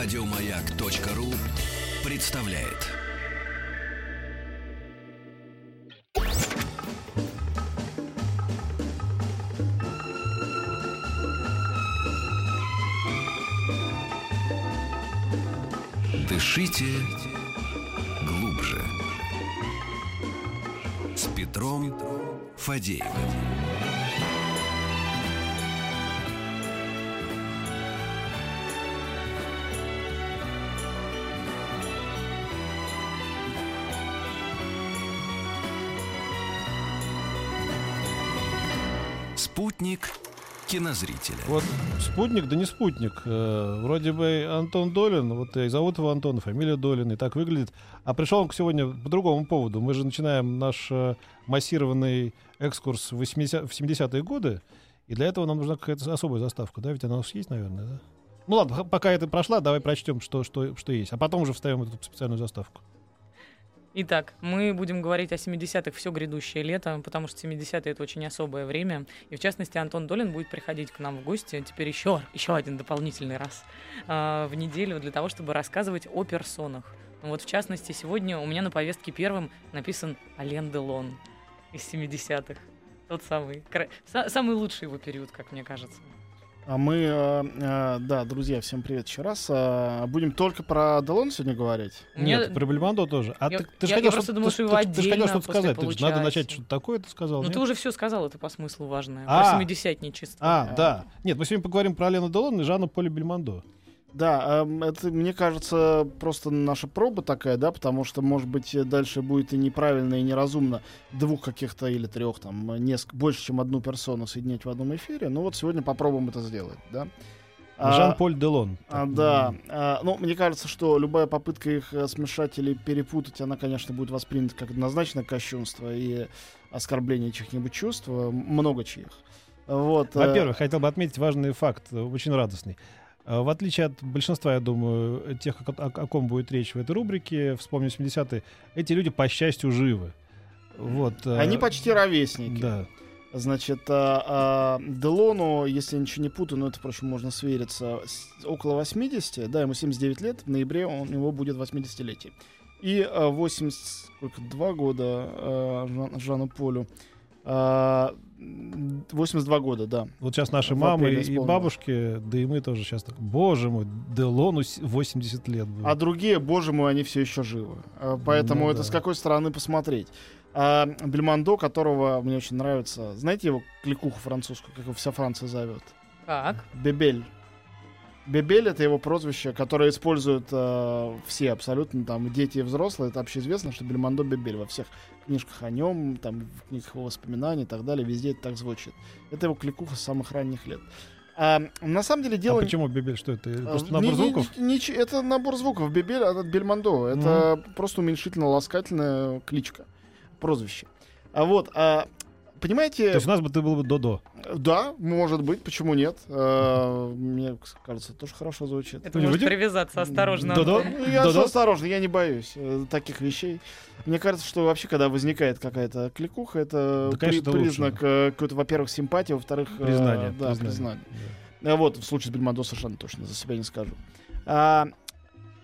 Радиомаяк.ру представляет. Дышите глубже. С Петром Фадеевым. Спутник кинозрителя. Вот спутник, да не спутник. Э, вроде бы Антон Долин, вот и зовут его Антон, фамилия Долин, и так выглядит. А пришел он сегодня по другому поводу. Мы же начинаем наш э, массированный экскурс в, 80, в 70-е годы, и для этого нам нужна какая-то особая заставка, да? Ведь она у нас есть, наверное, да? Ну ладно, пока это прошла, давай прочтем, что, что, что есть. А потом уже вставим эту специальную заставку. Итак, мы будем говорить о 70-х все грядущее лето, потому что 70-е это очень особое время. И в частности, Антон Долин будет приходить к нам в гости теперь еще, еще один дополнительный раз э, в неделю для того, чтобы рассказывать о персонах. Вот в частности, сегодня у меня на повестке первым написан Ален Делон из 70-х. Тот самый, самый лучший его период, как мне кажется. А мы, э, э, да, друзья, всем привет еще раз. Э, будем только про Делон сегодня говорить? Нет, про Бельмондо тоже. А я, ты, ты я, хотел, я просто думал, что его ты, отдельно ты же хотел что-то сказать. Ты получасти. надо начать что-то такое, ты сказал. Ну нет? ты уже все сказал, это по смыслу важное. А. Про 70-ничество. А, да. Нет, мы сегодня поговорим про Алена Делона и Жанна Поля Бельмондо. Да, эм, это, мне кажется, просто наша проба такая, да, потому что, может быть, дальше будет и неправильно, и неразумно двух каких-то или трех, там, несколько, больше, чем одну персону соединять в одном эфире. Ну вот сегодня попробуем это сделать, да. А, Жан-Поль Делон. А, да. А, ну, мне кажется, что любая попытка их э, смешать или перепутать, она, конечно, будет воспринята как однозначно кощунство и оскорбление чьих-нибудь чувств, э, много чьих. Вот. э, Во-первых, хотел бы отметить важный факт, э, очень радостный. Э, В отличие от большинства, я думаю, тех, о, о- о ком будет речь в этой рубрике, вспомню 70-е, эти люди, по счастью, живы. Вот, э, Они почти ровесники. Да. Значит, а, а, Делону, если я ничего не путаю, но это, впрочем, можно свериться, с- около 80, да, ему 79 лет, в ноябре он, у него будет 80-летие. И а, 82 года а, Жан- Жану Полю. А, м, 82 года, да. Вот сейчас наши В мамы и исполнилось. бабушки, да и мы тоже сейчас так, боже мой, Делону с- 80 лет было. А другие, боже мой, они все еще живы. А, Поэтому Ну это да. с какой стороны посмотреть. А Бельмондо, которого мне очень нравится, знаете его кликуху французскую, как его вся Франция зовет? Как? Бебель. Бебель это его прозвище, которое используют э, все абсолютно, там, дети и взрослые. Это общеизвестно, что Бельмондо Бебель во всех книжках о нем, там, в книгах его воспоминаний и так далее, везде это так звучит. Это его кликуха с самых ранних лет. А, на самом деле дело... А почему Бибель, что это? А, Просто не- набор не- звуков? не- нич- это набор звуков. Бебель от Бельмондо. Это просто уменьшительно-ласкательная кличка. Прозвище. А вот, а, понимаете... То есть у нас бы ты был бы Додо. Да, может быть, почему нет? А, Мне кажется, тоже хорошо звучит. Это не может привязаться осторожно. Антон. Ну, Я осторожно, я не боюсь э, таких вещей. Мне кажется, что вообще, когда возникает какая-то кликуха, это признак э, какой-то, во-первых, симпатии, во-вторых, э, Признание. да, признание. Вот, в случае с Бельмондо совершенно точно за себя не скажу. А,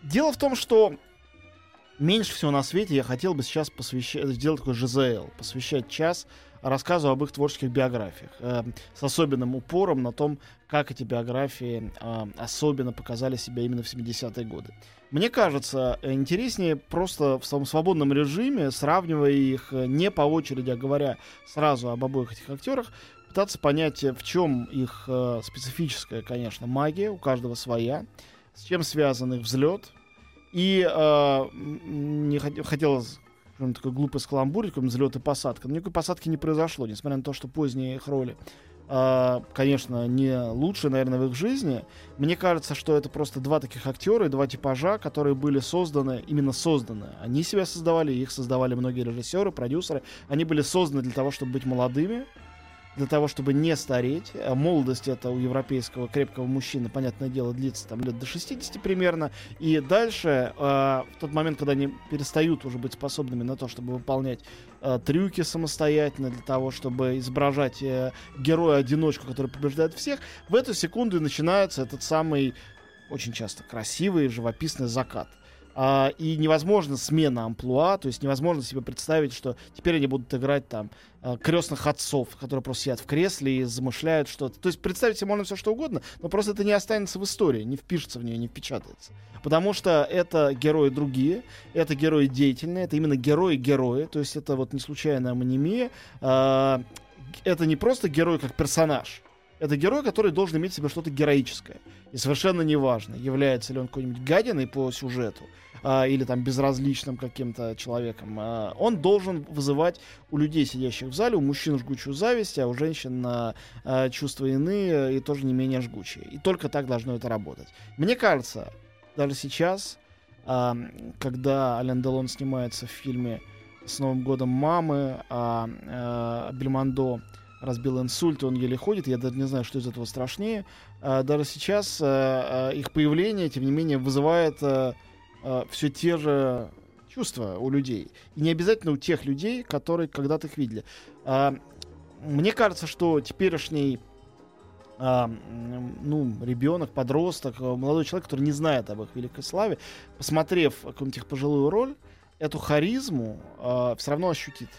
дело в том, что меньше всего на свете я хотел бы сейчас посвящать, сделать такой ЖЗЛ, посвящать час рассказу об их творческих биографиях, э, с особенным упором на том, как эти биографии э, особенно показали себя именно в 70-е годы. Мне кажется, интереснее просто в своем свободном режиме, сравнивая их э, не по очереди, а говоря сразу об обоих этих актерах, пытаться понять, э, в чем их э, специфическая, конечно, магия, у каждого своя, с чем связан их взлет. И э, не хот- хотелось какой-нибудь такой глупый скаламбурить, какой взлет и посадка. Но никакой посадки не произошло, несмотря на то, что поздние их роли, э, конечно, не лучшие, наверное, в их жизни. Мне кажется, что это просто два таких актера и два типажа, которые были созданы, именно созданы. Они себя создавали, их создавали многие режиссеры, продюсеры. Они были созданы для того, чтобы быть молодыми, для того, чтобы не стареть. А Молодость это у европейского крепкого мужчины, понятное дело, длится там лет до 60 примерно. И дальше, э, в тот момент, когда они перестают уже быть способными на то, чтобы выполнять э, трюки самостоятельно, для того, чтобы изображать э, героя-одиночку, который побеждает всех, в эту секунду и начинается этот самый очень часто красивый, живописный закат. А, и невозможно смена амплуа, то есть невозможно себе представить, что теперь они будут играть там а, крестных отцов, которые просто сидят в кресле и замышляют что-то. То есть представить себе можно все что угодно, но просто это не останется в истории, не впишется в нее, не впечатается. Потому что это герои другие, это герои деятельные, это именно герои-герои, то есть это вот не случайная амонимия. А, это не просто герой как персонаж, это герой, который должен иметь в себе что-то героическое. И совершенно неважно, является ли он какой-нибудь гадиной по сюжету, а, или там безразличным каким-то человеком, а, он должен вызывать у людей, сидящих в зале, у мужчин жгучую зависть, а у женщин а, чувства иные и тоже не менее жгучие. И только так должно это работать. Мне кажется, даже сейчас, а, когда Ален Делон снимается в фильме с Новым годом мамы, а, а Бельмондо разбил инсульт, он еле ходит, я даже не знаю, что из этого страшнее. А, даже сейчас а, а, их появление, тем не менее, вызывает а, все те же чувства у людей. И не обязательно у тех людей, которые когда-то их видели. Мне кажется, что теперешний э, ну, ребенок, подросток, молодой человек, который не знает об их великой славе, посмотрев какую-нибудь их пожилую роль, эту харизму э, все равно ощутит.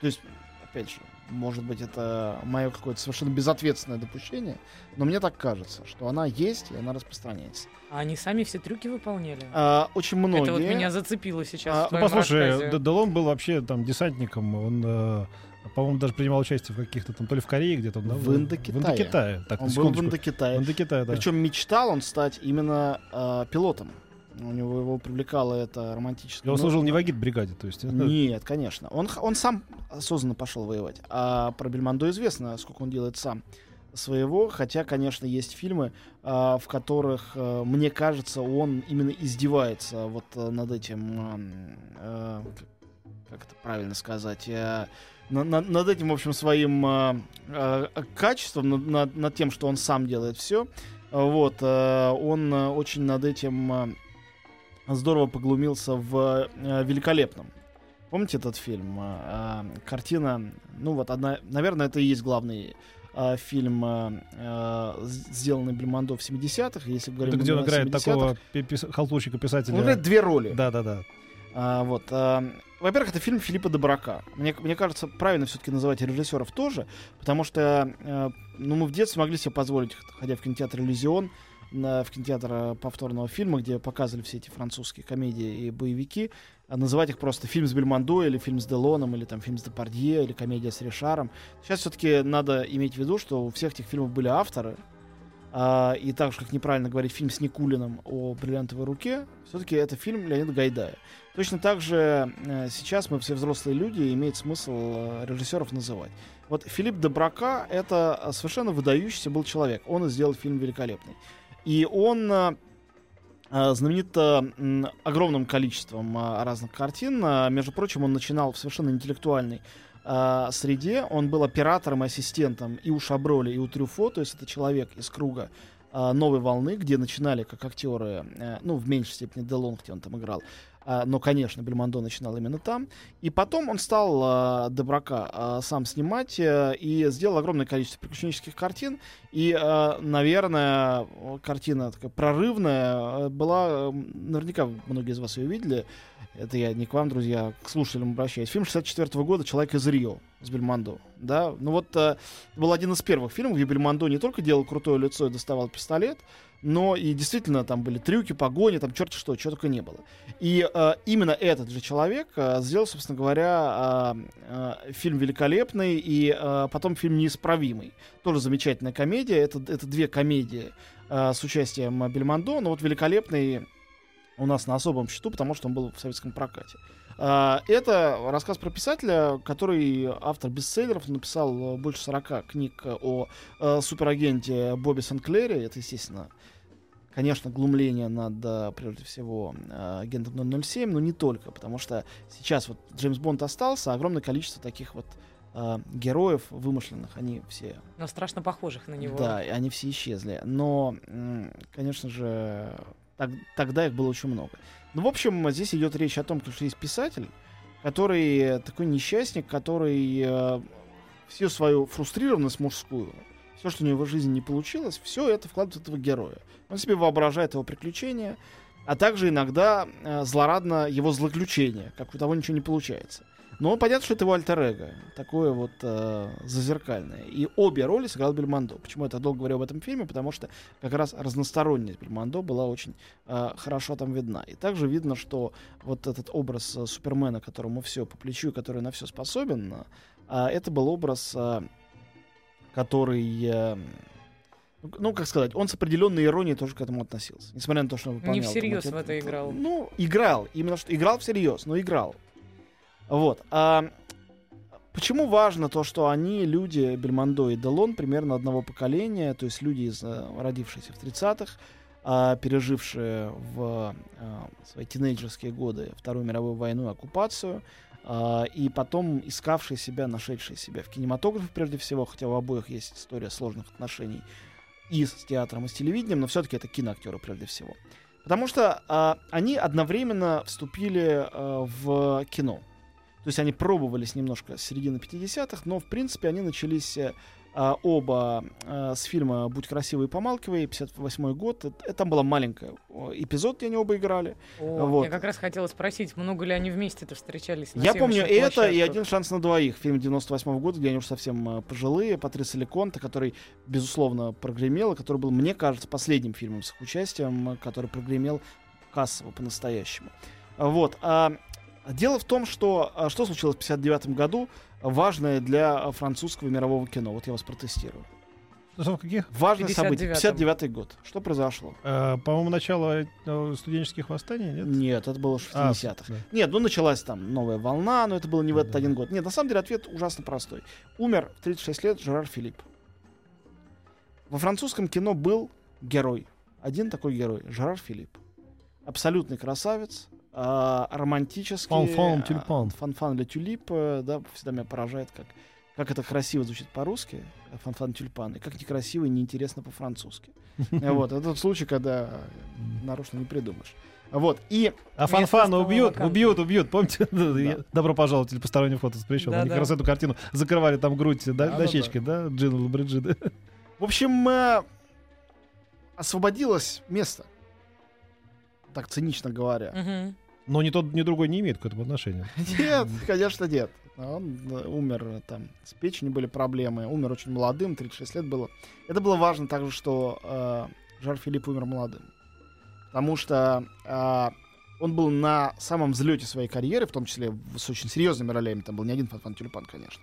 То есть, опять же, может быть, это мое какое-то совершенно безответственное допущение, но мне так кажется, что она есть и она распространяется. А они сами все трюки выполняли? А, очень многие. Это вот меня зацепило сейчас. А, ну, послушай, Делон был вообще там десантником, он э, по-моему, даже принимал участие в каких-то там, то ли в Корее где-то. Да, в Индокитае. В Индокитае. Так, он был в Индокитае. В Индокитае, да. Причем мечтал он стать именно э, пилотом. У него его привлекало это романтическое. Он служил не в агит-бригаде, то есть? Нет, конечно. Он, он сам осознанно пошел воевать. А про Бельмондо известно, сколько он делает сам своего, хотя, конечно, есть фильмы, а, в которых, а, мне кажется, он именно издевается вот а, над этим, а, как это правильно сказать, на, на, над этим, в общем, своим а, а, качеством, над, над, над тем, что он сам делает все. Вот, он очень над этим здорово поглумился в э, великолепном. Помните этот фильм? Э, э, картина, ну вот одна, наверное, это и есть главный фильм, сделанный Бельмондо в 70-х, если говорим это где он играет такого пис- халтурщика писателя. Он играет две роли. Да, да, да. А, вот. А, во-первых, это фильм Филиппа Добрака. Мне, мне кажется, правильно все-таки называть режиссеров тоже, потому что а, ну, мы в детстве могли себе позволить, ходя в кинотеатр «Иллюзион», в кинотеатр повторного фильма, где показывали все эти французские комедии и боевики, а называть их просто фильм с Бельмондо или фильм с Делоном, или там фильм с Депардье, или комедия с Ришаром. Сейчас все-таки надо иметь в виду, что у всех этих фильмов были авторы, а, и так же, как неправильно говорить фильм с Никулиным о бриллиантовой руке, все-таки это фильм Леонида Гайдая. Точно так же э, сейчас мы все взрослые люди, и имеет смысл э, режиссеров называть. Вот Филипп Добрака это совершенно выдающийся был человек. Он и сделал фильм великолепный. И он э, э, знаменит э, огромным количеством разных картин. Между прочим, он начинал в совершенно интеллектуальной среде. Он был оператором и ассистентом и у Шаброли, и у Трюфо, то есть это человек из круга новой волны, где начинали как актеры, ну, в меньшей степени Делон, где он там играл, но, конечно, Бельмондо начинал именно там. И потом он стал а, Добрака а, сам снимать э, и сделал огромное количество приключенческих картин. И, наверное, картина такая прорывная была, наверняка многие из вас ее видели, это я не к вам, друзья, к слушателям обращаюсь. Фильм 64 -го года «Человек из Рио» с Бельмондо. Да? Ну вот, э, был один из первых фильмов, где Бельмондо не только делал крутое лицо и доставал пистолет, но и действительно там были трюки, погони, там черт что, чего только не было. И э, именно этот же человек э, сделал, собственно говоря, э, э, фильм великолепный и э, потом фильм неисправимый. Тоже замечательная комедия. Это, это две комедии э, с участием Бельмондо, но вот великолепный у нас на особом счету, потому что он был в советском прокате. Это рассказ про писателя, который автор бестселлеров, написал больше 40 книг о uh, суперагенте Бобби Сенклере. Это, естественно, конечно, глумление над, э, прежде всего, э, агентом 007, но не только, потому что сейчас вот Джеймс Бонд остался, огромное количество таких вот э, героев вымышленных, они все... Но страшно похожих на него. Да, они все исчезли. Но, конечно же, тогда их было очень много. Ну, в общем, здесь идет речь о том, что есть писатель, который такой несчастник, который э, всю свою фрустрированность мужскую, все, что у него в жизни не получилось, все это вкладывает в этого героя. Он себе воображает его приключения, а также иногда э, злорадно его злоключения, как у того ничего не получается. Но понятно, что это его альтер такое вот э, зазеркальное. И обе роли сыграл Бельмондо. Почему я так долго говорю об этом фильме? Потому что как раз разносторонность Бельмондо была очень э, хорошо там видна. И также видно, что вот этот образ э, Супермена, которому все по плечу который на все способен, э, это был образ, э, который... Э, ну, как сказать, он с определенной иронией тоже к этому относился. Несмотря на то, что он выполнял... Не всерьез в это играл. Ну, играл. Именно что играл всерьез, но играл. Вот. А, почему важно то, что они, люди Бельмондо и Делон, примерно одного поколения, то есть люди, из, э, родившиеся в 30-х, а, пережившие в а, свои тинейджерские годы Вторую мировую войну и оккупацию, а, и потом искавшие себя, нашедшие себя в кинематографе прежде всего, хотя у обоих есть история сложных отношений и с театром, и с телевидением, но все-таки это киноактеры прежде всего. Потому что а, они одновременно вступили а, в кино. То есть они пробовались немножко с середины 50-х, но в принципе они начались э, а, оба а, с фильма «Будь красивый и помалкивай», 58 год. Это, это там была маленькая эпизод, где они оба играли. О, Вот. Я как раз хотела спросить, много ли они вместе-то встречались на Я помню съемочных это и? «Один шанс на двоих», фильм 98 года, где они уже совсем э, пожилые, Патриса Леконта, который, безусловно, прогремел, и который был, мне кажется, последним фильмом с их участием, э, который прогремел кассово по-настоящему. Вот. А, дело в том, что а, что случилось в 59 году, важное для а, французского мирового кино. Вот я вас протестирую. Что, в каких? Важное событие. 59-м. 59 год. Что произошло? Э, по-моему, начало э, студенческих восстаний, нет? Нет, это было в А, 60-х. да. Нет, ну началась там новая волна, но это было не в этот Да-да-да. один год. Нет, на самом деле ответ ужасно простой. Умер в 36 лет Жерар Филипп. Во французском кино был герой. Один такой герой. Жерар Филипп. Абсолютный красавец. А, романтический. Фанфан, а, Тюльпан. Fanfan la Tulipe. э, Да, всегда меня поражает, как, как это красиво звучит по-русски. э, Фан-фан тюльпан. И как некрасиво и неинтересно по-французски. Э, Вот, это тот случай, когда нарочно не придумаешь. Вот, и А фанфана убьют, вакантной. убьют, убьют. Помните? Добро пожаловать или постороннее фото запрещено. Они Да-да. как раз эту картину закрывали там грудь да, Да-да-да. дощечкой, да, Джин Бриджида. В общем, э, освободилось место. Так цинично говоря. Мгм. Но ни тот, ни другой не имеет к этому отношения. Нет, конечно, нет. Он э, умер, э, там, с печенью были проблемы. Умер очень молодым, 36 лет было. Это было важно также, что э, Жар Филипп умер молодым. Потому что э, он был на самом взлете своей карьеры, в том числе с очень серьезными ролями. Там был не один Фан Тюльпан, конечно.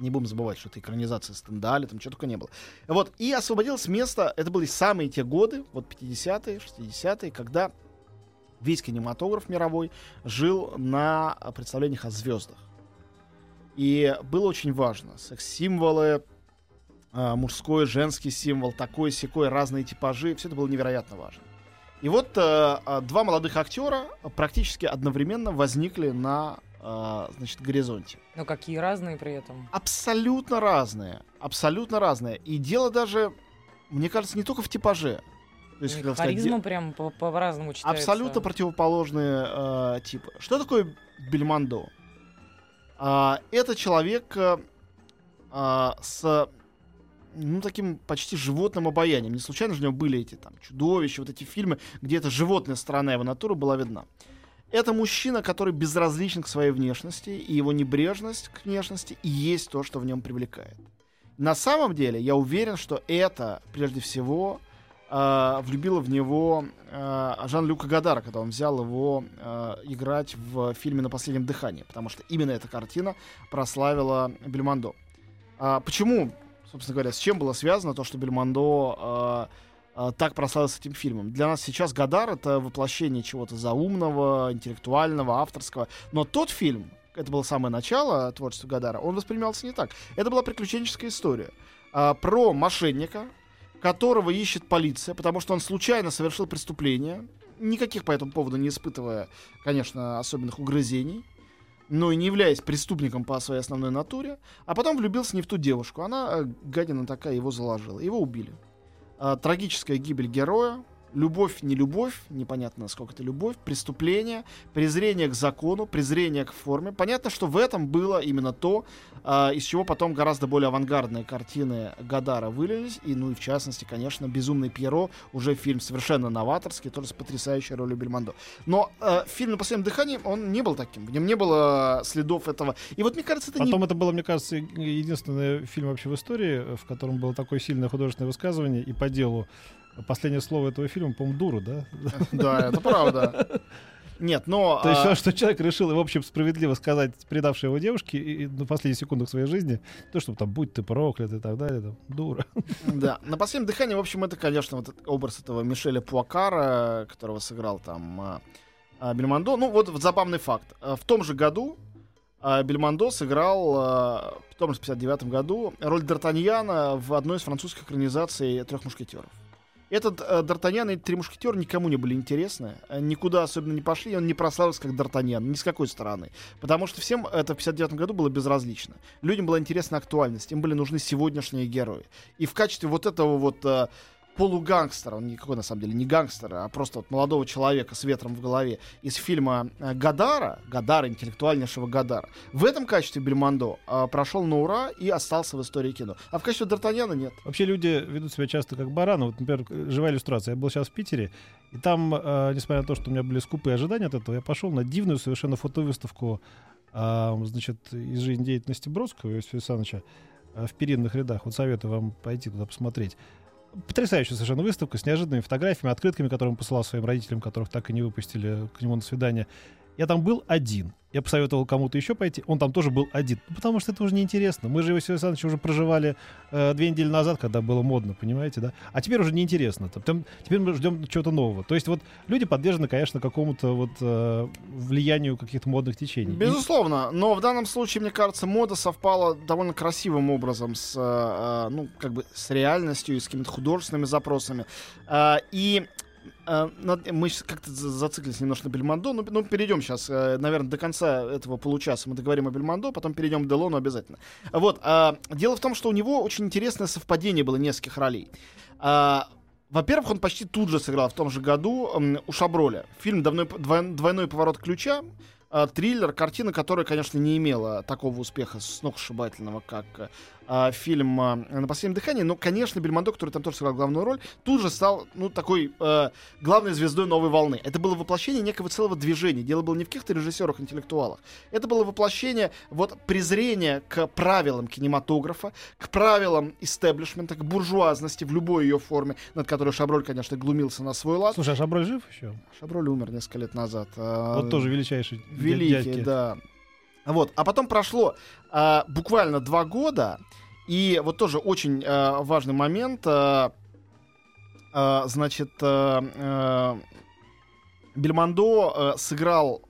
Не будем забывать, что это экранизация Стендали, там что только не было. Вот, и освободилось место, это были самые те годы, вот 50-е, 60-е, когда весь кинематограф мировой жил на представлениях о звездах. И было очень важно. Секс-символы, а, мужской, женский символ, такой, секой, разные типажи. Все это было невероятно важно. И вот а, а, два молодых актера практически одновременно возникли на а, значит, горизонте. Но какие разные при этом. Абсолютно разные. Абсолютно разные. И дело даже, мне кажется, не только в типаже. То есть, них хотел сказать, Харизма прям по- по-разному читается. Абсолютно противоположные э, типы. Что такое Бельмондо? А, это человек э, а, с ну, таким почти животным обаянием. Не случайно же у него были эти там чудовища, вот эти фильмы, где эта животная сторона его натуры была видна. Это мужчина, который безразличен к своей внешности, и его небрежность к внешности и есть то, что в нем привлекает. На самом деле, я уверен, что это, прежде всего, э, влюбила в него э, Жан-Люка Гадара, когда он взял его э, играть в фильме «На последнем дыхании», потому что именно эта картина прославила Бельмондо. А почему, собственно говоря, с чем было связано то, что Бельмондо э, э, так прославился этим фильмом? Для нас сейчас Гадар — это воплощение чего-то заумного, интеллектуального, авторского. Но тот фильм, это было самое начало творчества Гадара, он воспринимался не так. Это была приключенческая история а, про мошенника, которого ищет полиция, потому что он случайно совершил преступление, никаких по этому поводу не испытывая, конечно, особенных угрызений, но и не являясь преступником по своей основной натуре, а потом влюбился не в ту девушку. Она, э, гадина такая, его заложила. Его убили. А, трагическая гибель героя, Любовь, не любовь, непонятно, насколько это любовь, преступление, презрение к закону, презрение к форме. Понятно, что в этом было именно то, а, из чего потом гораздо более авангардные картины Гадара вылились. И, ну и в частности, конечно, «Безумный Пьеро», уже фильм совершенно новаторский, тоже с потрясающей ролью Бельмондо. Но э, фильм «На последнем дыхании», он не был таким. В нем не было следов этого. И вот мне кажется, это Потом не... это было, мне кажется, единственный фильм вообще в истории, в котором было такое сильное художественное высказывание и по делу. Последнее слово этого фильма, по-моему, дуру, да? Да, это правда. Нет, но... То есть, а, что человек решил, в общем, справедливо сказать предавшей его девушке и, и на последних секундах своей жизни, то, что там, будь ты проклят и так далее, там, дура. Да, на последнем дыхании, в общем, это, конечно, вот образ этого Мишеля Пуакара, которого сыграл там а, а, Бельмондо. Ну, вот, забавный факт. А, В том же году Бельмондо сыграл, в том же 59 году, роль Д'Артаньяна в одной из французских экранизаций «Трех мушкетеров». Этот э, Д'Артаньян и Три мушкетера никому не были интересны, э, никуда особенно не пошли, он не прославился как Д'Артаньян, ни с какой стороны. Потому что всем это в 59 году было безразлично. Людям была интересна актуальность, им были нужны сегодняшние герои. И в качестве вот этого вот э, полугангстера, он никакой на самом деле не гангстер, а просто вот молодого человека с ветром в голове из фильма э, Гадара, Гадара, интеллектуальнейшего Гадара, в этом качестве Бельмондо э, прошел на ура и остался в истории кино. А в качестве Д'Артаньяна нет. Вообще люди ведут себя часто как бараны. Вот, например, живая иллюстрация. Я был сейчас в Питере, и там, э, несмотря на то, что у меня были скупые ожидания от этого, я пошел на дивную совершенно фотовыставку а, значит, из жизнедеятельности Бродского Иосифа Александровича а, в передних рядах. Вот советую вам пойти туда посмотреть. Потрясающая совершенно выставка с неожиданными фотографиями, открытками, которые он посылал своим родителям, которых так и не выпустили к нему на свидание. Я там был один. Я посоветовал кому-то еще пойти. Он там тоже был один. Ну, потому что это уже неинтересно. Мы же Иосиф Александрович уже проживали э, две недели назад, когда было модно, понимаете, да? А теперь уже неинтересно. Там, теперь мы ждем чего-то нового. То есть вот люди подвержены, конечно, какому-то вот э, влиянию каких-то модных течений. Безусловно, но в данном случае, мне кажется, мода совпала довольно красивым образом с, э, э, ну, как бы с реальностью и с какими-то художественными запросами. Э, и мы щас как-то за- зациклились немножко на Бельмондо, ну, ну, перейдем сейчас, э, наверное, до конца этого получаса мы договорим о Бельмондо, потом перейдем к Делону обязательно. Вот, а, дело в том, что у него очень интересное совпадение было нескольких ролей. А, во-первых, он почти тут же сыграл в том же году у Шаброля. Фильм «Двойной, двой- «Двойной поворот ключа», а, триллер, картина, которая, конечно, не имела такого успеха сногсшибательного, как э, фильм а, «На последнем дыхании», но, конечно, Бельмондо, который там тоже сыграл главную роль, тут же стал, ну, такой э, главной звездой новой волны. Это было воплощение некого целого движения. Дело было не в каких-то режиссерах, интеллектуалах. Это было воплощение вот презрения к правилам кинематографа, к правилам истеблишмента, к буржуазности в любой ее форме, над которой Шаброль, конечно, глумился на свой лад. Слушай, а Шаброль жив еще? Шаброль умер несколько лет назад. А, Вот тоже величайший Великий, дядьки. да. Вот. А потом прошло а, буквально два года, и вот тоже очень а, важный момент. а, а, значит, а, а, Бельмондо а, сыграл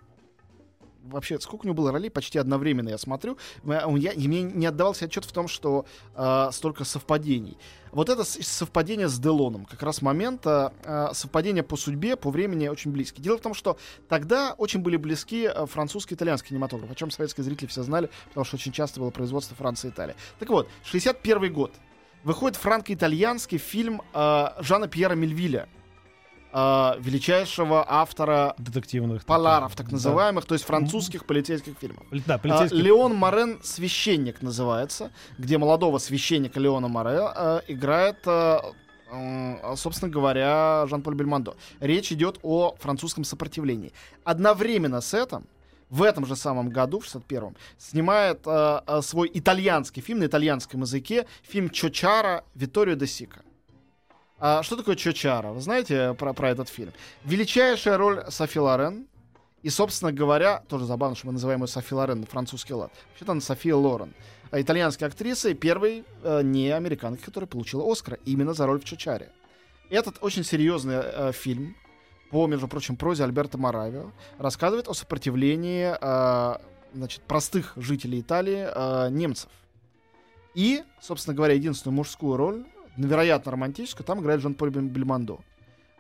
вообще, сколько у него было ролей? Почти одновременно, я смотрю. М- Я, и мне не отдавался отчет в том, что а, столько совпадений. Вот это совпадение с Делоном, как раз момент а, а, совпадения по судьбе, по времени очень близкий. Дело в том, что тогда очень были близки а, французский и итальянский кинематограф, о чем советские зрители все знали, потому что очень часто было производство Франции и Италии. Так вот, 61 год. Выходит франко-итальянский фильм а, Жана Пьера Мельвиля, а, величайшего автора Детективных. поларов, так Да. называемых, то есть французских полицейских фильмов. Да, А, полицейский. Леон Морен «Священник» называется, где молодого священника Леона Море а, играет, а, м, собственно говоря, Жан-Поль Бельмондо. Речь идет о французском сопротивлении. Одновременно с этим в этом же самом году, в 61-м, снимает а, а, свой итальянский фильм на итальянском языке, фильм Чочара Витторио де Сика. А что такое Чочара? Вы знаете про, про этот фильм? Величайшая роль Софи Лорен, и, собственно говоря, тоже забавно, что мы называем ее Софи Лорен на французский лад. Вообще-то она София Лорен. А Итальянская актриса и первой э, не американки, которая получила Оскара именно за роль в Чучаре. Этот очень серьезный э, фильм по, между прочим, прозе Альберто Моравио рассказывает о сопротивлении э, значит, простых жителей Италии э, немцев. И, собственно говоря, единственную мужскую роль, невероятно романтическую, там играет Жан-Поль Бельмондо.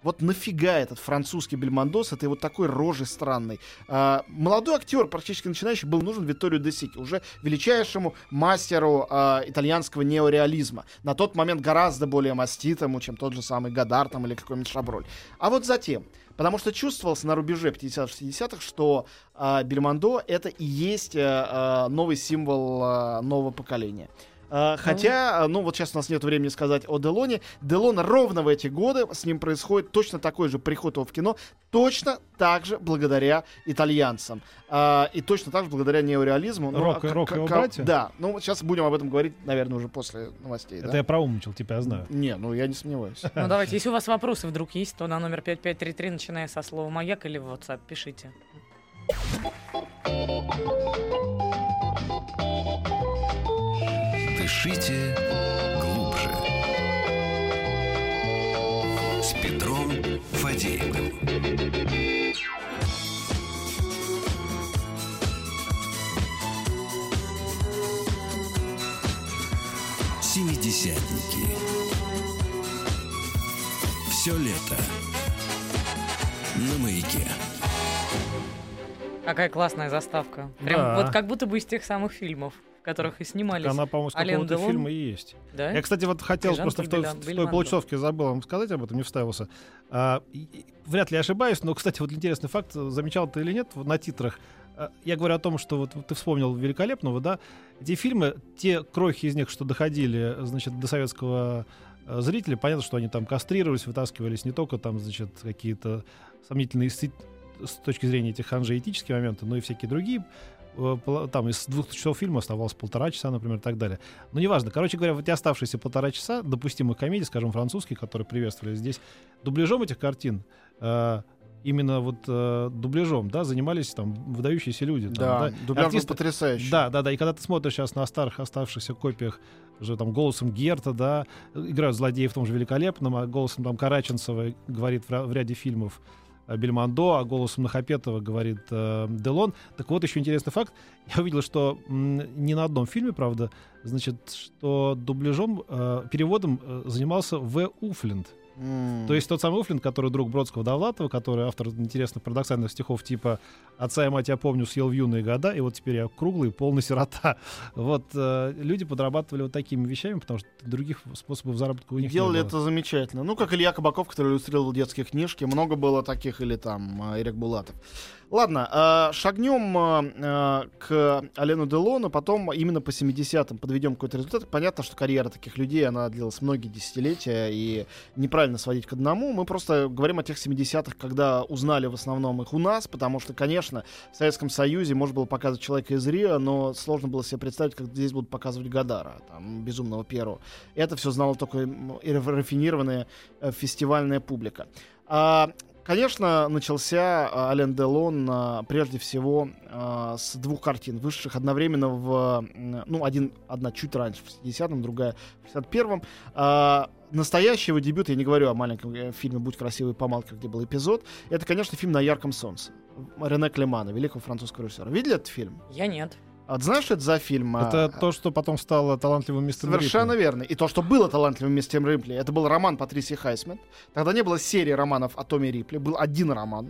Вот нафига этот французский Бельмондо с этой вот такой рожей странной? А, молодой актер, практически начинающий, был нужен Витторио де Сики, уже величайшему мастеру а, итальянского неореализма. На тот момент гораздо более маститому, чем тот же самый Гадар там или какой-нибудь Шаброль. А вот затем, Потому что чувствовалось на рубеже 50-60-х, что э, Бельмондо это и есть э, новый символ э, нового поколения. Uh, хотя, ну вот сейчас у нас нет времени сказать о Делоне. Делон ровно в эти годы с ним происходит точно такой же приход его в кино, точно так же благодаря итальянцам. Uh, и точно так же благодаря неореализму. Рок, ну, рок его братья? Да, ну сейчас будем об этом говорить, наверное, уже после новостей. Это да? я проумничал, типа я знаю. Не, ну я не сомневаюсь. Ну давайте, если у вас вопросы вдруг есть, то на номер 5533, начиная со слова «Маяк» или в WhatsApp, пишите. Дышите глубже. С Петром Фадеевым. Семидесятники. Все лето. На маяке. Какая классная заставка. Прям Да. вот как будто бы из тех самых фильмов, которых и снимались. Она, по-моему, с какого-то Делон? фильма и есть. Да? Я, кстати, вот хотел просто в той, в той получасовке забыл вам сказать об этом, не вставился. А, и- вряд ли ошибаюсь, но, кстати, вот интересный факт, замечал ты или нет, на титрах. а, Я говорю о том, что вот ты вспомнил великолепного, да? Эти фильмы, те крохи из них, что доходили, значит, до советского э, зрителя, понятно, что они там кастрировались, вытаскивались не только там, значит, какие-то сомнительные с точки зрения этих ханжей этические моменты, но и всякие другие. Э, Там из двух часов фильма оставалось полтора часа, например, и так далее. Но неважно. Короче говоря, вот эти оставшиеся полтора часа допустимых комедий, скажем, французские, которые приветствовали здесь, дубляжом этих картин, э, именно вот э, дубляжом, да, занимались там выдающиеся люди. там, Да, дубляж был артисты. потрясающий. Да, да, да. И когда ты смотришь сейчас на старых оставшихся копиях уже там голосом Герта, да, играют злодеи в том же великолепном, а голосом там Караченцева говорит в, в ряде фильмов Бельмондо, а голосом Нахапетова говорит э, Делон. Так вот, еще интересный факт. Я увидел, что не на одном фильме, правда, значит, что дубляжом, э, переводом э, занимался В. Уфленд. М. То есть тот самый Уфлин, который друг Бродского Довлатова, который автор интересных парадоксальных стихов типа «Отца и мать я помню, съел в юные года, и вот теперь я круглый, полный сирота». Вот э, люди подрабатывали вот такими вещами, потому что других способов заработка у них Делали не было. это замечательно. Ну, как Илья Кабаков, который иллюстрировал детские книжки. Много было таких, или там э, Эрик Булатов. Ладно, э, шагнем э, э, к Алену Делону, потом именно по 70-м подведем какой-то результат. Понятно, что карьера таких людей, она длилась многие десятилетия, и неправильно сводить к одному. Мы просто говорим о тех 70-х, когда узнали в основном их у нас, потому что, конечно, в Советском Союзе можно было показывать человека из Рио, но сложно было себе представить, как здесь будут показывать Гадара, там, безумного первого. Это все знала только рафинированная фестивальная публика. Конечно, начался а, Ален Делон а, прежде всего а, с двух картин, вышедших одновременно в... Ну, один, одна чуть раньше, в 60-м, другая в 61-м. А, Настоящий его дебют, я не говорю о маленьком э, фильме «Будь красивый, помалкивай», где был эпизод, это, конечно, фильм «На ярком солнце» Рене Клемана, великого французского режиссера. Видели этот фильм? Я нет. А ты знаешь, что это за фильм? Это А, то, что потом стало талантливым мистером Совершенно Рипли. верно. И то, что было талантливым мистером Рипли, это был роман Патрисии Хайсмит. Тогда не было серии романов о Томе Рипли, был один роман.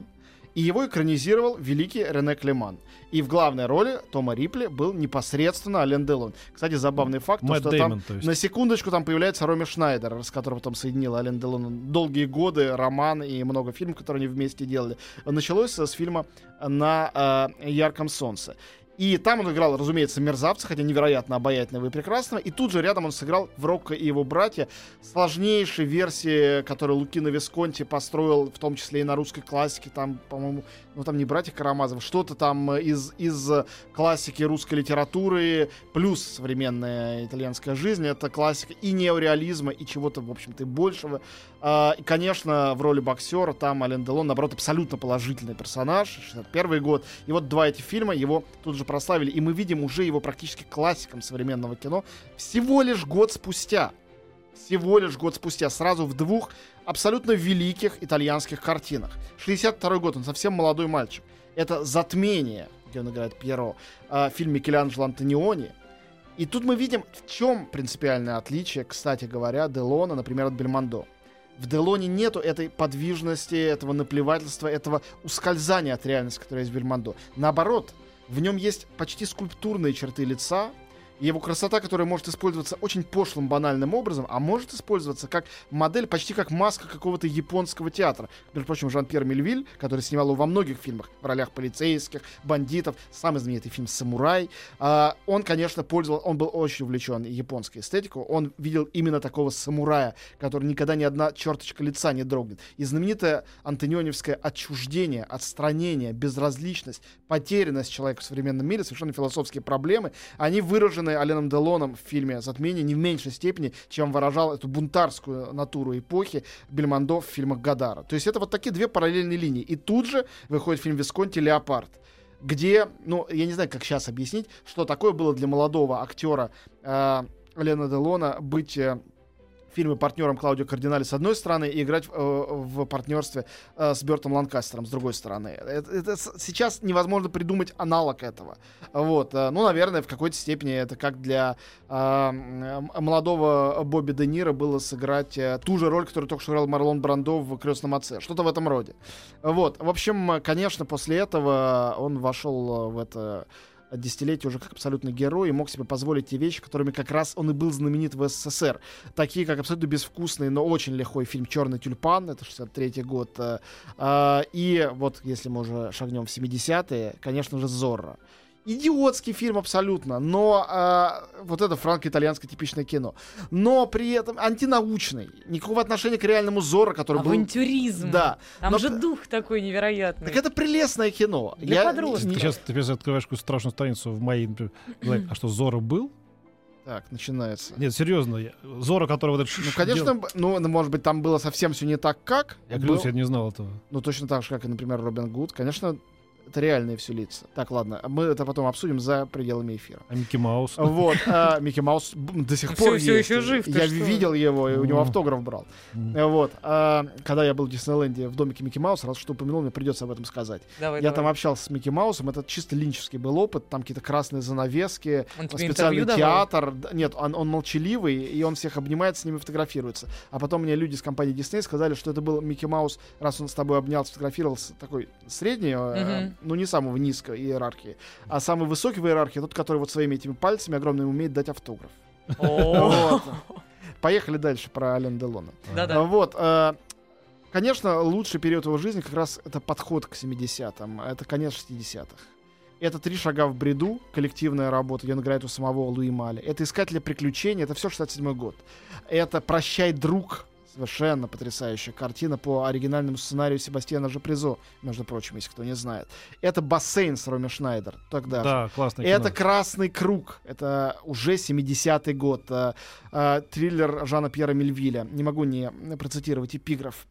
И его экранизировал великий Рене Клеман. И в главной роли Тома Рипли был непосредственно Ален Делон. Кстати, забавный факт, то, Мэтт что Дэймон, там то есть. на секундочку там появляется Роми Шнайдер, с которым там соединил Ален Делон долгие годы, роман и много фильмов, которые они вместе делали. Началось с фильма «На э, ярком солнце». И там он играл, разумеется, мерзавца, хотя невероятно обаятельного и прекрасного. И тут же рядом он сыграл в Рокко и его братья сложнейшей версии, которую Лукино Висконти построил, в том числе и на русской классике. Там, по-моему, ну там не братья Карамазов, что-то там э, из, из э, классики русской литературы, плюс современная итальянская жизнь. Это классика и неореализма, и чего-то, в общем-то, и большего. А, и, конечно, в роли боксера там Ален Делон, наоборот, абсолютно положительный персонаж. 61 год. И вот два эти фильма его тут же прославили. И мы видим уже его практически классиком современного кино всего лишь год спустя. Всего лишь год спустя. Сразу в двух абсолютно великих итальянских картинах. 62 год, он совсем молодой мальчик. Это «Затмение», где он играет Пьеро, а, фильм Микеланджело Антониони. И тут мы видим, в чем принципиальное отличие, кстати говоря, Делона, например, от Бельмондо. В Делоне нету этой подвижности, этого наплевательства, этого ускользания от реальности, которая есть в Бельмондо. Наоборот, в нем есть почти скульптурные черты лица, его красота, которая может использоваться очень пошлым, банальным образом, а может использоваться как модель, почти как маска какого-то японского театра. Между прочим, Жан-Пьер Мельвиль, который снимал его во многих фильмах в ролях полицейских, бандитов, самый знаменитый фильм «Самурай», а, он, конечно, пользовался, он был очень увлечен японской эстетикой, он видел именно такого самурая, который никогда ни одна черточка лица не дрогнет. И знаменитое антонионевское отчуждение, отстранение, безразличность, потерянность человека в современном мире, совершенно философские проблемы, они выражены Аленом Делоном в фильме «Затмение» не в меньшей степени, чем выражал эту бунтарскую натуру эпохи Бельмондо в фильмах Гадара. То есть это вот такие две параллельные линии. И тут же выходит фильм Висконти «Леопард», где, ну, я не знаю, как сейчас объяснить, что такое было для молодого актера э, Алена Делона быть э, фильме партнером Клаудио Кардинали с одной стороны и играть э, в партнерстве э, с Бертом Ланкастером с другой стороны. Это, это сейчас невозможно придумать аналог этого. Вот. Э, ну, наверное, в какой-то степени это как для э, молодого Бобби Де Ниро было сыграть э, ту же роль, которую только что играл Марлон Брандо в «Крестном отце». Что-то в этом роде. Вот. В общем, конечно, после этого он вошел в это десятилетия уже как абсолютно герой и мог себе позволить те вещи, которыми как раз он и был знаменит в СССР. Такие, как абсолютно безвкусный, но очень лихой фильм «Черный тюльпан», это 63 год. Э, э, и вот, если мы уже шагнем в 70-е, конечно же, «Зорро» идиотский фильм абсолютно, но э, вот это франко-итальянское типичное кино, но при этом антинаучный, никакого отношения к реальному Зорро, который Авантюризм. был... Да. Там но... же дух такой невероятный. Так это прелестное кино. Для Я... подростков. Ты сейчас ты открываешь какую-то страшную страницу в моей, например, а что, Зорро был? Так, начинается. Нет, серьезно, Зора, который вот это... Ну, конечно, ну, ну, может быть, там было совсем все не так, как. Я клянусь, я не знал этого. Ну, точно так же, как и, например, Робин Гуд. Конечно, это реальные все лица. Так, ладно, мы это потом обсудим за пределами эфира. А Микки Маус? Вот, а, Микки Маус до сих пор все, есть. еще жив. Я видел его, и у него автограф брал. Вот, а, когда я был в Диснейленде в домике Микки Мауса, раз что упомянул, мне придется об этом сказать. Давай, я давай. там общался с Микки Маусом, это чисто линчевский был опыт, там какие-то красные занавески, специальный театр. Давал? Нет, он, он молчаливый, и он всех обнимает, с ними фотографируется. А потом мне люди из компании Дисней сказали, что это был Микки Маус, раз он с тобой обнял, сфотографировался, такой средний, э, ну не самого низкого иерархии. А самый высокий в иерархии тот, который вот своими этими пальцами огромными умеет дать автограф. Поехали дальше про Ален Делона. Да-да. Вот. Э, конечно, лучший период его жизни как раз это подход к 70-м. Это конец 60-х. Это «Три шага в бреду», коллективная работа, где он играет у самого Луи Мали. Это «Искатели приключений», это все 67 год. Это «Прощай, друг», Совершенно потрясающая картина по оригинальному сценарию Себастьяна Жапризо, между прочим, если кто не знает. Это «Бассейн» с Роми Шнайдер. Тогда да, классный Это «Красный круг». Это уже 70-й год. А, а, триллер Жана Пьера Мельвиля. Не могу не процитировать эпиграф.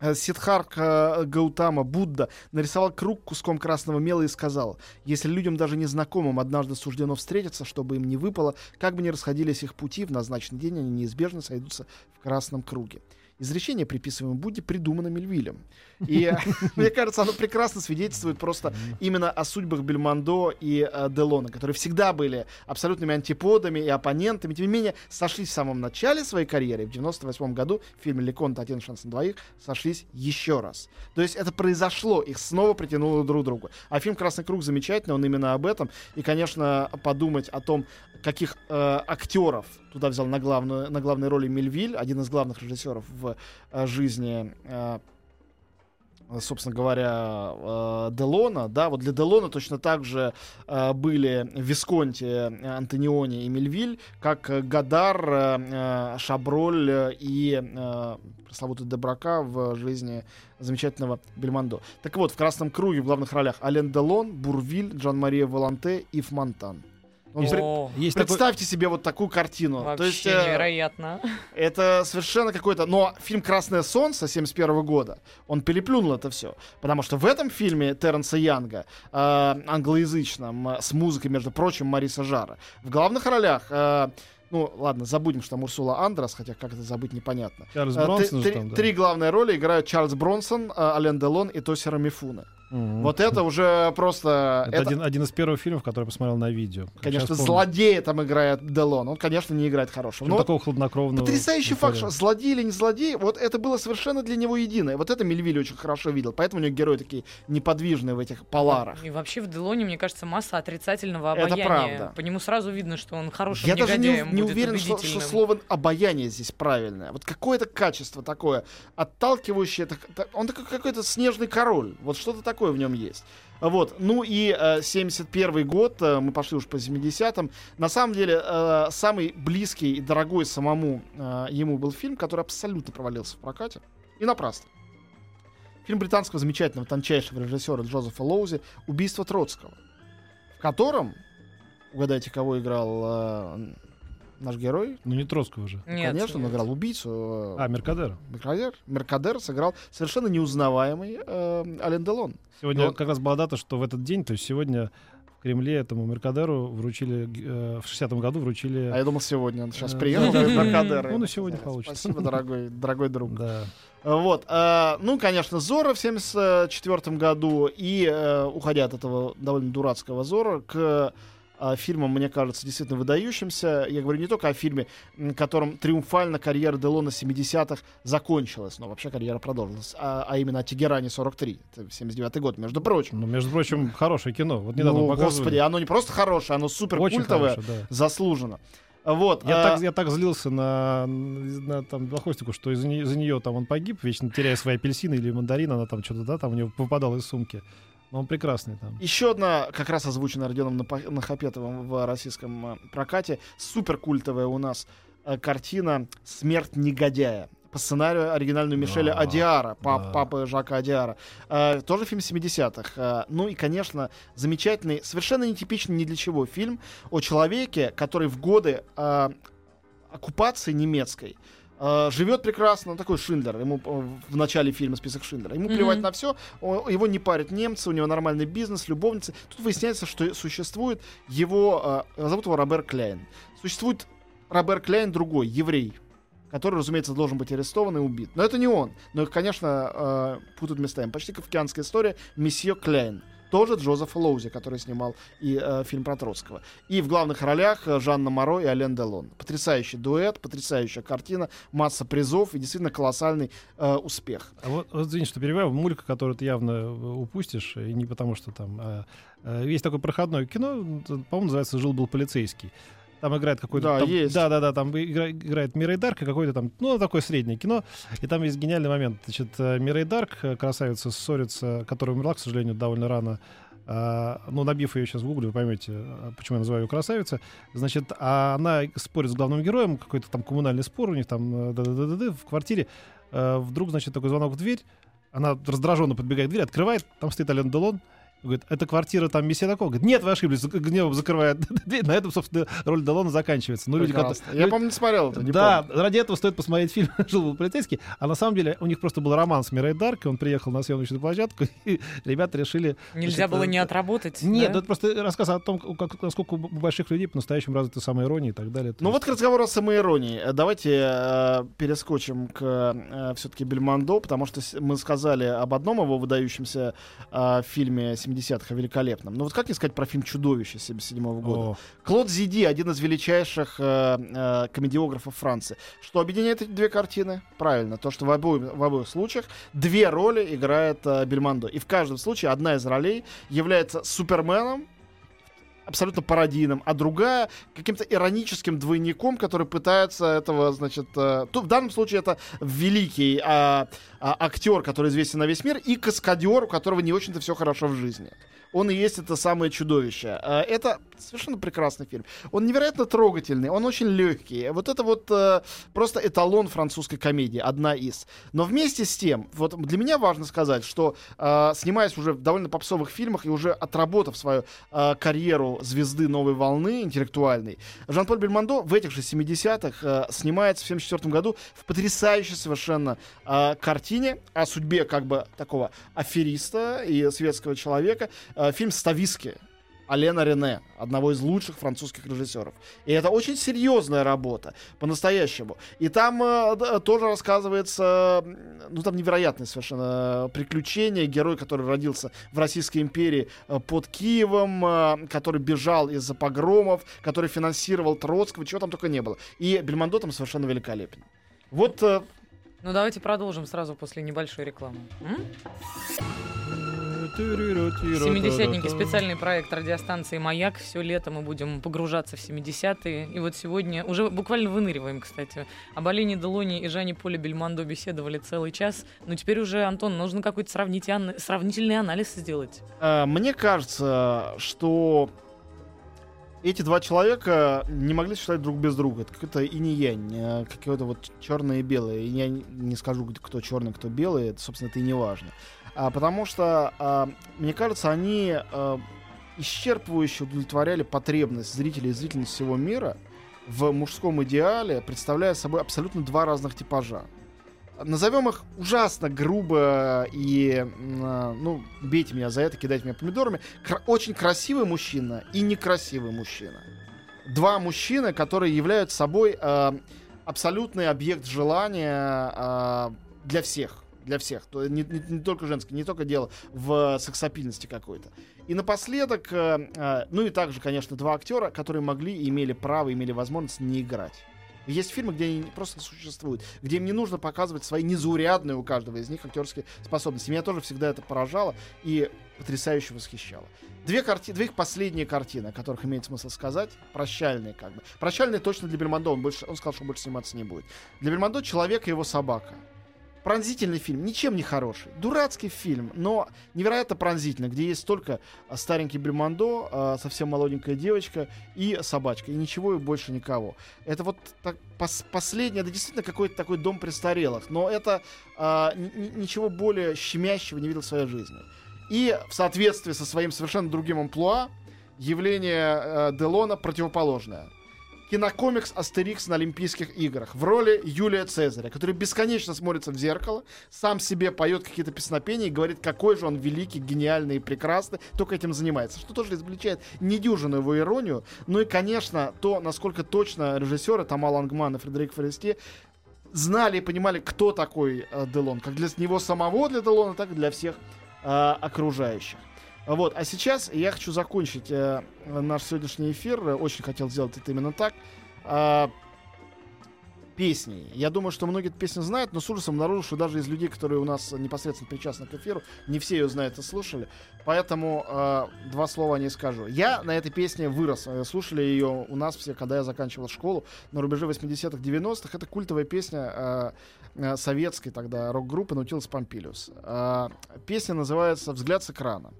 Э, Сидхарка Гаутама, Будда, нарисовал круг куском красного мела и сказал, если людям даже незнакомым однажды суждено встретиться, чтобы им не выпало, как бы ни расходились их пути, в назначенный день они неизбежно сойдутся в красном круге. Изречение, приписываемое Будде, придумано Мельвилем. И мне кажется, оно прекрасно свидетельствует просто именно о судьбах Бельмондо и э, Делона, которые всегда были абсолютными антиподами и оппонентами, тем не менее сошлись в самом начале своей карьеры. В 98 году в фильме «Леконт. Один шанс на двоих» сошлись еще раз. То есть это произошло, их снова притянуло друг к другу. А фильм «Красный круг» замечательный, он именно об этом. И, конечно, подумать о том, каких э, актеров туда взял на, главную, на главной роли Мельвиль, один из главных режиссеров в э, жизни э, собственно говоря, э, Делона, да, вот для Делона точно так же э, были Висконти, Антониони и Мельвиль, как Гадар, э, Шаброль и пресловутый Дебрака в жизни замечательного Бельмондо. Так вот, в «Красном круге» в главных ролях Ален Делон, Бурвиль, Джан-Мария Воланте и Фмонтан. Он О, при... есть Представьте такой... себе вот такую картину. Вообще То есть, э, невероятно. Это совершенно какой-то... Но фильм «Красное солнце» 71 года, он переплюнул это все. Потому что в этом фильме Терренса Янга, э, англоязычном, э, с музыкой, между прочим, Мариса Жара, в главных ролях... Э, ну, ладно, забудем, что там Урсула Андрес, хотя как это забыть непонятно. Чарльз э, Бронсон три, там, да. три главные роли играют Чарльз Бронсон, э, Ален Делон и Тосера Мифуна. Мгм. Вот это уже просто... Это, Один, один из первых фильмов, который я посмотрел на видео. Как Конечно, злодея там играет Делон. Он, конечно, не играет хорошего. Но такого хладнокровного. Потрясающий факт, что злодей или не злодей, вот это было совершенно для него единое. Вот это Мельвиль очень хорошо видел. Поэтому у него герои такие неподвижные в этих поларах. И вообще в Делоне, мне кажется, масса отрицательного Это обаяния. правда. По нему сразу видно, что он хорошим Я даже не, не уверен, что, что слово обаяние здесь правильное. Вот какое-то качество такое, отталкивающее. так- так- он такой какой-то снежный король. Вот что-то такое в нем есть. Вот. Ну и э, 71 год, э, мы пошли уж по 70-м. На самом деле, э, самый близкий и дорогой самому э, ему был фильм, который абсолютно провалился в прокате. И напрасно. Фильм британского замечательного, тончайшего режиссера Джозефа Лоузи «Убийство Троцкого», в котором, угадайте, кого играл э, наш герой, Ну, не Троцкого же. Нет, Конечно, он нет. играл убийцу. э, А, Меркадера. Меркадер. Меркадер сыграл совершенно неузнаваемый э, Ален Делон. Сегодня Ну, как раз была дата, что в этот день, то есть сегодня в Кремле этому Меркадеру вручили, э, в 60-м году вручили... А я думал, сегодня он сейчас Э, приехал, говорит, Меркадер. Он и сегодня Э, получит. Спасибо, дорогой, дорогой друг. Да. Вот. э, ну, конечно, Зора в 74 году. И, э, уходя от этого довольно дурацкого Зора, к фильмам, мне кажется, действительно выдающимся. Я говорю не только о фильме, которым триумфально карьера Делона 70-х закончилась, но вообще карьера продолжилась, а, а именно о Тегеране 43, это 79 год, между прочим. Ну, между прочим, хорошее кино. Вот недавно ну, показывали. господи, оно не просто хорошее, оно супер культовое, да. заслуженно. Вот. Я, а, так, я так злился на, на там, Белохвостику, что из-за нее, там он погиб, вечно теряя свои апельсины или мандарины, она там что-то, да, там у него выпадало из сумки. Но он прекрасный там. Еще одна, как раз озвученная Родионом Нахапетовым в российском э, прокате, супер культовая у нас э, картина «Смерть негодяя». По сценарию оригинальную Мишеля Да, Адиара, пап- да. папы Жака Адиара. Э, тоже фильм 70-х. Э, ну и, конечно, замечательный, совершенно нетипичный ни для чего фильм о человеке, который в годы э, оккупации немецкой э, живет прекрасно, такой Шиндлер, ему э, в начале фильма список Шиндлера. Ему плевать на все, его не парят немцы, у него нормальный бизнес, любовницы. Тут выясняется, что существует его, э, зовут его Робер Кляйн. Существует Робер Кляйн другой, еврей, который, разумеется, должен быть арестован и убит. Но это не он. Но их, конечно, э, путают местами. Почти кавказская история. Месье Кляйн. Тоже Джозеф Лоузи, который снимал и э, фильм про Троцкого. И в главных ролях э, Жанна Моро и Ален Делон. Потрясающий дуэт, потрясающая картина, масса призов и действительно колоссальный э, успех. А вот, вот извини, что перебиваю, мулька, которую ты явно э, упустишь, и не потому что там... а, а, есть такое проходное кино, по-моему, называется «Жил-был полицейский». Там играет какой-то... Да, там- есть. Да, да, да, там игра- играет Мирей Дарк и какой-то там, ну, такое среднее кино. И там есть гениальный момент. Значит, э, Мирей Дарк, э, красавица, ссорится, которая умерла, к сожалению, довольно рано. А, ну, набив ее сейчас в гугле, вы поймете, а, почему я называю ее красавицей. Значит, а она спорит с главным героем, какой-то там коммунальный спор у них там э, да-да-да-да, в квартире. Э, Вдруг, значит, такой звонок в дверь. Она раздраженно подбегает к двери, открывает, там стоит Ален Делон. Говорит, это квартира там месье такого. Говорит, нет, вы ошиблись, гневом закрывает дверь. На этом, собственно, роль Делона заканчивается. Ну, люди, которые- Я, помню, не смотрел это. не да, помню. ради этого стоит посмотреть фильм «Жил был полицейский». А на самом деле у них просто был роман с Мирой Дарк, и он приехал на съемочную площадку, и ребята решили... Нельзя значит, было э, не отработать. Нет, да? это просто рассказ о том, как, насколько у больших людей по-настоящему развита самоирония и так далее. Ну есть- вот к разговору о самоиронии. Э, Давайте э, перескочим к все-таки Бельмондо, потому что мы сказали об одном его выдающемся э, фильме 70-х, о великолепном. Ну вот как не сказать про фильм «Чудовище» 77 года? О, Клод Зиди, один из величайших э, э, комедиографов Франции. Что объединяет эти две картины? Правильно, то, что в обоих, в обоих случаях две роли играет э, Бельмондо. И в каждом случае одна из ролей является Суперменом, абсолютно пародийным, а другая каким-то ироническим двойником, который пытается этого, значит, э, тут в данном случае это великий а, а, актер, который известен на весь мир, и каскадер, у которого не очень-то все хорошо в жизни. Он и есть это самое чудовище. Э, Это совершенно прекрасный фильм. Он невероятно трогательный, он очень легкий. Вот это вот э, просто эталон французской комедии, одна из. Но вместе с тем, вот для меня важно сказать, что э, снимаясь уже в довольно попсовых фильмах и уже отработав свою э, карьеру звезды новой волны интеллектуальной, Жан-Поль Бельмондо в этих же 70-х э, снимается в 74 году в потрясающей совершенно э, картине о судьбе как бы такого афериста и светского человека. Э, фильм «Стависки». Алена Рене, одного из лучших французских режиссеров. И это очень серьезная работа, по-настоящему. И там э, д- тоже рассказывается, ну там невероятные совершенно приключения. Герой, который родился в Российской империи э, под Киевом, э, который бежал из-за погромов, который финансировал Троцкого, чего там только не было. И Бельмондо там совершенно великолепен. Вот э, Ну давайте продолжим сразу после небольшой рекламы. М? Семидесятники, специальный проект радиостанции «Маяк». Все лето мы будем погружаться в 70-е. И вот сегодня, уже буквально выныриваем, кстати. Об Олене Делоне и Жанне Поле Бельмондо беседовали целый час. Но теперь уже, Антон, нужно какой-то сравнитель- сравнительный анализ сделать. Э, Мне кажется, что эти два человека не могли существовать друг без друга. Это какое-то и не янь, э, какое-то вот черное и белое. И я не скажу, кто черный, кто белый, это, собственно, это и не важно. А, потому что, а, мне кажется, они а, исчерпывающе удовлетворяли потребность зрителей и зрительниц всего мира в мужском идеале, представляя собой абсолютно два разных типажа. Назовем их ужасно грубо и, а, ну, бейте меня за это, кидайте меня помидорами. Очень красивый мужчина и некрасивый мужчина. Два мужчины, которые являются собой а, абсолютный объект желания а, для всех. Для всех. То не, не- не только женский, не только дело в сексапильности какой-то. И напоследок, э, э, ну и также, конечно, два актера, которые могли и имели право, имели возможность не играть. Есть фильмы, где они просто существуют, где им не нужно показывать свои незаурядные у каждого из них актерские способности. Меня тоже всегда это поражало и потрясающе восхищало. Две, карти... Две их последние картины, о которых имеет смысл сказать, прощальные как бы. Прощальные точно для Бельмондо, он, больше... он сказал, что больше сниматься не будет. Для Бельмондо «Человек и его собака». Пронзительный фильм, ничем не хороший. Дурацкий фильм, но невероятно пронзительный, где есть только а, старенький Бельмондо, а, совсем молоденькая девочка и собачка, и ничего и больше никого. Это вот так, пос- последнее, это действительно какой-то такой дом престарелых, но это а, ничего более щемящего не видел в своей жизни. И в соответствии со своим совершенно другим амплуа, явление э, Делона противоположное. Кинокомикс Астерикс на Олимпийских играх в роли Юлия Цезаря, который бесконечно смотрится в зеркало, сам себе поет какие-то песнопения и говорит, какой же он великий, гениальный и прекрасный, только этим занимается. Что тоже изобличает недюжинную его иронию. Ну и, конечно, то, насколько точно режиссеры Тома Лангман и Фредерик Форесте знали и понимали, кто такой э, Делон, как для него самого, для Делона, так и для всех э, окружающих. Вот, а сейчас я хочу закончить э, наш сегодняшний эфир. Э, Очень хотел сделать это именно так. А, песней. Я думаю, что многие эту песню знают, но с ужасом обнаружил, что даже из людей, которые у нас непосредственно причастны к эфиру, не все ее знают и слушали. Поэтому э, два слова о ней скажу. Я на этой песне вырос. Э, Слушали ее у нас все, когда я заканчивал школу на рубеже 80-х, 90-х. Это культовая песня э, э, советской тогда рок-группы Наутилус Помпилиус. Э, песня называется «Взгляд с экрана».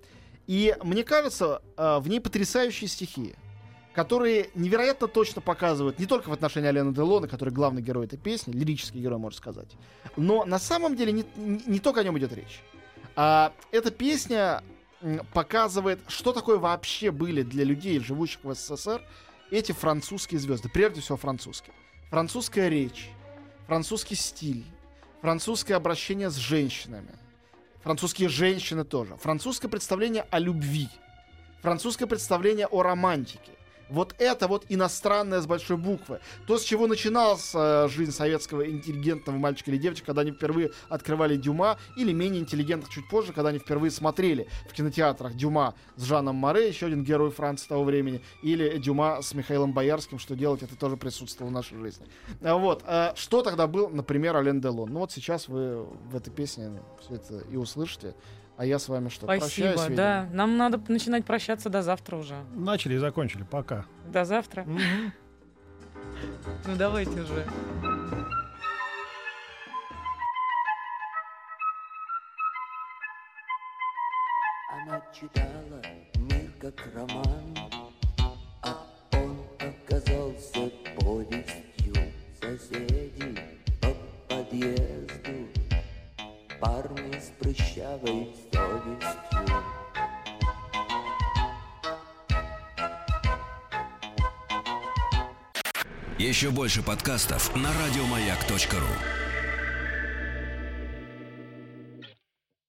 И мне кажется, э, в ней потрясающие стихи, которые невероятно точно показывают не только в отношении Алена Делона, который главный герой этой песни, лирический герой, можно сказать, но на самом деле не, не- только о нем идет речь. А, эта песня показывает, что такое вообще были для людей, живущих в СССР, эти французские звезды, прежде всего французские. Французская речь, французский стиль, французское обращение с женщинами, французские женщины тоже, французское представление о любви, французское представление о романтике. Вот это вот иностранное с большой буквы. То, с чего начиналась э, жизнь советского интеллигентного мальчика или девочки, когда они впервые открывали Дюма, или менее интеллигентных чуть позже, когда они впервые смотрели в кинотеатрах Дюма с Жаном Море, еще один герой Франции того времени, или Дюма с Михаилом Боярским, что делать, это тоже присутствовало в нашей жизни. А Вот. э, Что тогда был, например, Ален Делон? Ну вот сейчас вы в этой песне все это и услышите. А я с вами что, Спасибо, прощаюсь, видимо? да. Нам надо начинать прощаться до завтра уже. Начали и закончили. Пока. До завтра. Ну давайте уже. Она читала мир как роман, а он оказался повестью соседей по подъезду. Парни с прыщавой совестью. Еще больше подкастов на радиомаяк.ру.